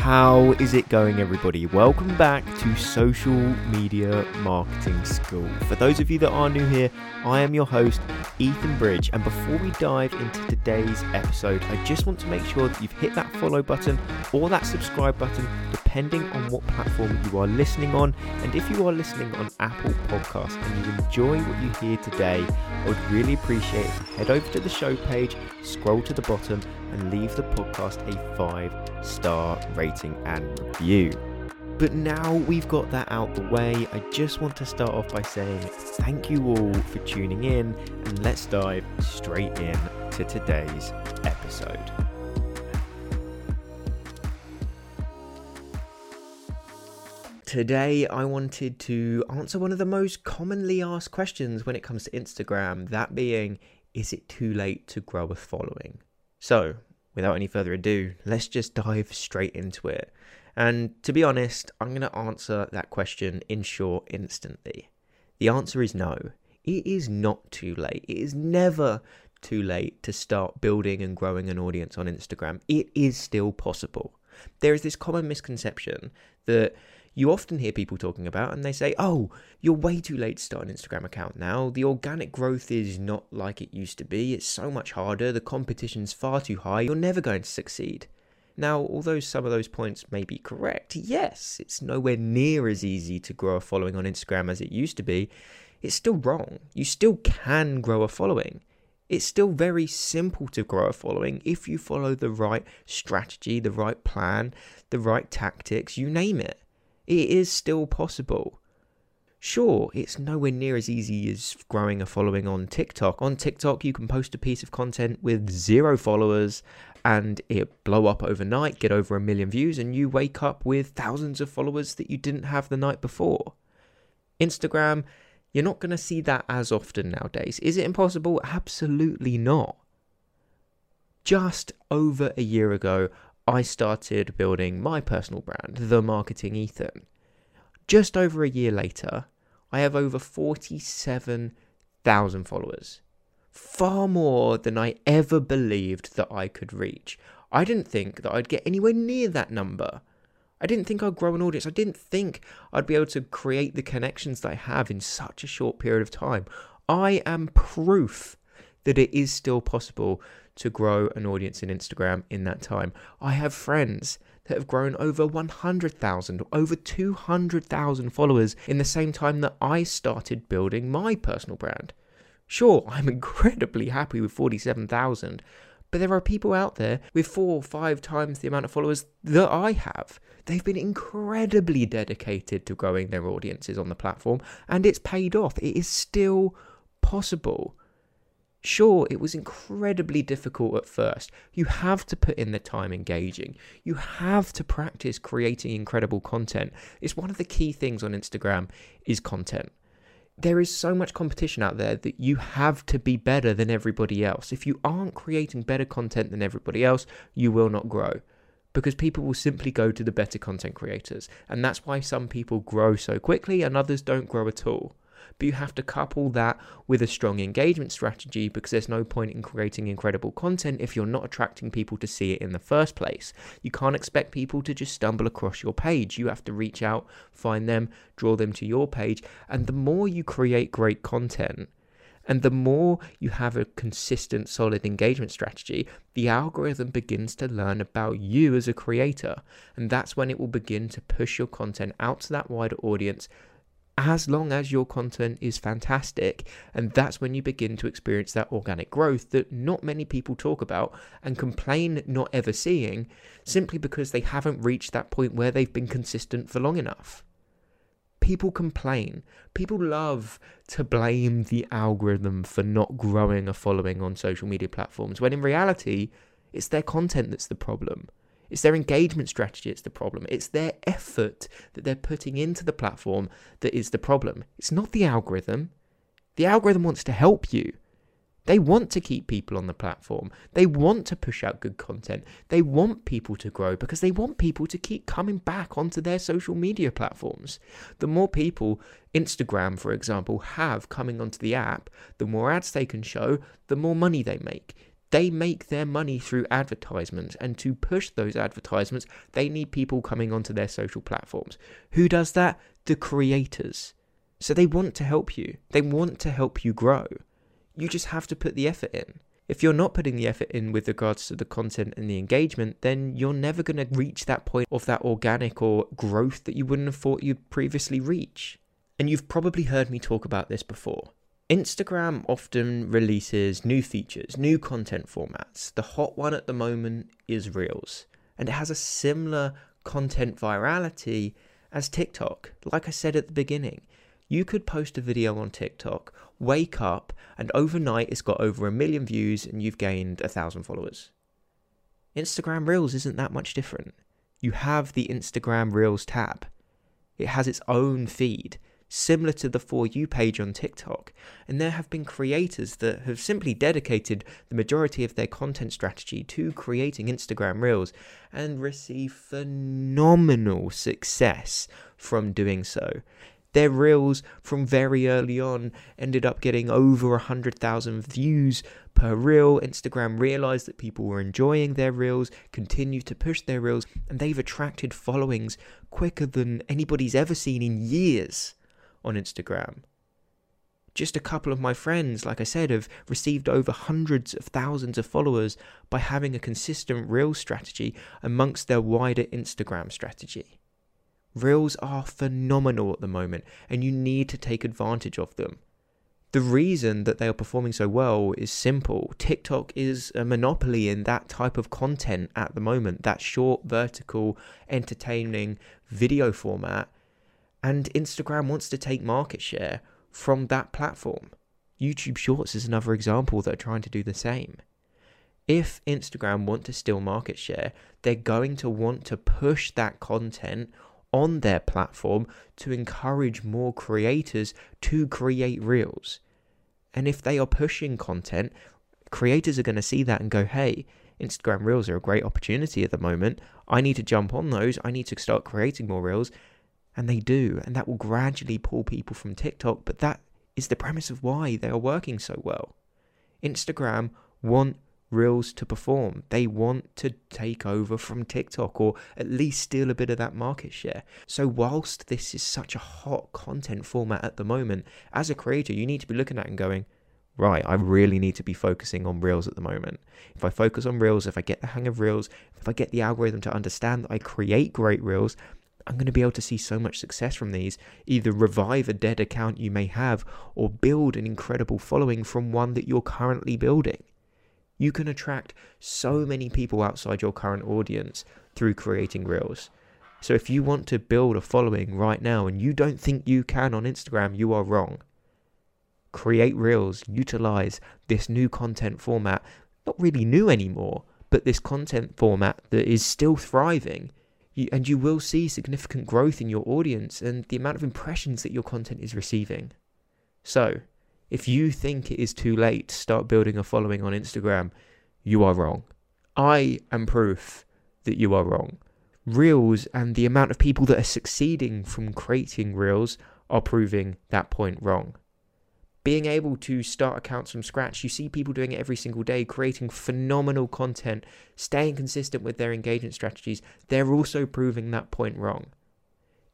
How is it going, everybody? Welcome back to Social Media Marketing School. For those of you that are new here, I am your host, Ethan Bridge. And before we dive into today's episode, I just want to make sure that you've hit that follow button or that subscribe button, depending on what platform you are listening on. And if you are listening on Apple Podcasts and you enjoy what you hear today, I would really appreciate if you head over to the show page, scroll to the bottom, and leave the podcast a five star rating and review. But now we've got that out the way, I just want to start off by saying thank you all for tuning in, and let's dive straight in to today's episode. Today, I wanted to answer one of the most commonly asked questions when it comes to Instagram that being, is it too late to grow a following? So, without any further ado, let's just dive straight into it. And to be honest, I'm going to answer that question in short instantly. The answer is no. It is not too late. It is never too late to start building and growing an audience on Instagram. It is still possible. There is this common misconception that you often hear people talking about and they say, oh, you're way too late to start an Instagram account now. The organic growth is not like it used to be. It's so much harder. The competition's far too high. You're never going to succeed. Now, although some of those points may be correct, yes, it's nowhere near as easy to grow a following on Instagram as it used to be. It's still wrong. You still can grow a following. It's still very simple to grow a following if you follow the right strategy, the right plan, the right tactics, you name it. It is still possible. Sure, it's nowhere near as easy as growing a following on TikTok. On TikTok, you can post a piece of content with zero followers and it blow up overnight, get over a million views, and you wake up with thousands of followers that you didn't have the night before. Instagram, you're not going to see that as often nowadays. Is it impossible? Absolutely not. Just over a year ago, I started building my personal brand, The Marketing Ethan. Just over a year later, I have over 47,000 followers. Far more than I ever believed that I could reach. I didn't think that I'd get anywhere near that number. I didn't think I'd grow an audience. I didn't think I'd be able to create the connections that I have in such a short period of time. I am proof that it is still possible to grow an audience in Instagram in that time. I have friends that have grown over 100,000, over 200,000 followers in the same time that I started building my personal brand. Sure, I'm incredibly happy with 47,000, but there are people out there with four or five times the amount of followers that I have. They've been incredibly dedicated to growing their audiences on the platform, and it's paid off. It is still possible. Sure, it was incredibly difficult at first. You have to put in the time engaging. You have to practice creating incredible content. It's one of the key things on Instagram is content. There is so much competition out there that you have to be better than everybody else. If you aren't creating better content than everybody else, you will not grow because people will simply go to the better content creators. And that's why some people grow so quickly and others don't grow at all but you have to couple that with a strong engagement strategy because there's no point in creating incredible content if you're not attracting people to see it in the first place. You can't expect people to just stumble across your page. You have to reach out, find them, draw them to your page, and the more you create great content, and the more you have a consistent, solid engagement strategy, the algorithm begins to learn about you as a creator. And that's when it will begin to push your content out to that wider audience as long as your content is fantastic. And that's when you begin to experience that organic growth that not many people talk about and complain not ever seeing simply because they haven't reached that point where they've been consistent for long enough. People complain. People love to blame the algorithm for not growing a following on social media platforms, when in reality, it's their content that's the problem. It's their engagement strategy it's the problem. It's their effort that they're putting into the platform that is the problem. It's not the algorithm. The algorithm wants to help you. They want to keep people on the platform. They want to push out good content. They want people to grow because they want people to keep coming back onto their social media platforms. The more people Instagram, for example, have coming onto the app, the more ads they can show, the more money they make. They make their money through advertisements, and to push those advertisements, they need people coming onto their social platforms. Who does that? The creators. So they want to help you, they want to help you grow. You just have to put the effort in. If you're not putting the effort in with regards to the content and the engagement, then you're never going to reach that point of that organic or growth that you wouldn't have thought you'd previously reach. And you've probably heard me talk about this before. Instagram often releases new features, new content formats. The hot one at the moment is Reels, and it has a similar content virality as TikTok. Like I said at the beginning, you could post a video on TikTok, wake up, and overnight it's got over a million views and you've gained a thousand followers. Instagram Reels isn't that much different. You have the Instagram Reels tab, it has its own feed similar to the For You page on TikTok. And there have been creators that have simply dedicated the majority of their content strategy to creating Instagram Reels and receive phenomenal success from doing so. Their reels from very early on ended up getting over 100,000 views per reel. Instagram realized that people were enjoying their reels, continued to push their reels, and they've attracted followings quicker than anybody's ever seen in years on Instagram. Just a couple of my friends, like I said, have received over hundreds of thousands of followers by having a consistent Reel strategy amongst their wider Instagram strategy. Reels are phenomenal at the moment, and you need to take advantage of them. The reason that they are performing so well is simple. TikTok is a monopoly in that type of content at the moment, that short, vertical, entertaining video format and Instagram wants to take market share from that platform. YouTube Shorts is another example that are trying to do the same. If Instagram want to steal market share, they're going to want to push that content on their platform to encourage more creators to create reels. And if they are pushing content, creators are going to see that and go, hey, Instagram Reels are a great opportunity at the moment. I need to jump on those. I need to start creating more Reels. And they do, and that will gradually pull people from TikTok, but that is the premise of why they are working so well. Instagram want Reels to perform. They want to take over from TikTok or at least steal a bit of that market share. So, whilst this is such a hot content format at the moment, as a creator, you need to be looking at and going, right, I really need to be focusing on Reels at the moment. If I focus on Reels, if I get the hang of Reels, if I get the algorithm to understand that I create great Reels, I'm going to be able to see so much success from these. Either revive a dead account you may have or build an incredible following from one that you're currently building. You can attract so many people outside your current audience through creating Reels. So if you want to build a following right now and you don't think you can on Instagram, you are wrong. Create Reels, utilize this new content format, not really new anymore, but this content format that is still thriving you, and you will see significant growth in your audience and the amount of impressions that your content is receiving. So, if you think it is too late to start building a following on Instagram, you are wrong. I am proof that you are wrong. Reels and the amount of people that are succeeding from creating Reels are proving that point wrong being able to start accounts from scratch. You see people doing it every single day, creating phenomenal content, staying consistent with their engagement strategies. They're also proving that point wrong.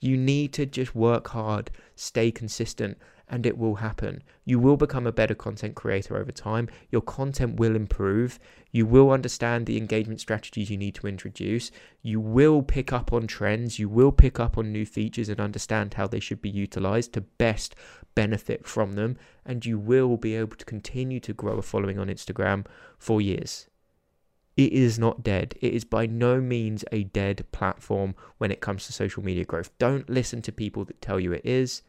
You need to just work hard, stay consistent, and it will happen. You will become a better content creator over time. Your content will improve. You will understand the engagement strategies you need to introduce. You will pick up on trends. You will pick up on new features and understand how they should be utilized to best benefit from them. And you will be able to continue to grow a following on Instagram for years. It is not dead. It is by no means a dead platform when it comes to social media growth. Don't listen to people that tell you it is.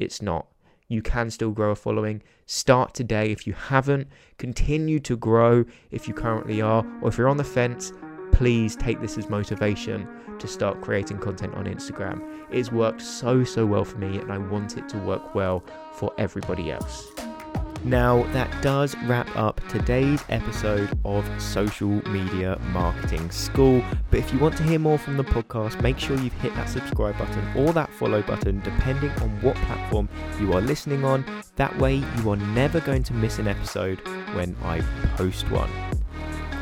It's not you can still grow a following. Start today if you haven't. Continue to grow if you currently are. Or if you're on the fence, please take this as motivation to start creating content on Instagram. It's worked so, so well for me, and I want it to work well for everybody else. Now, that does wrap up today's episode of Social Media Marketing School. But if you want to hear more from the podcast, make sure you've hit that subscribe button or that follow button, depending on what platform you are listening on. That way, you are never going to miss an episode when I post one.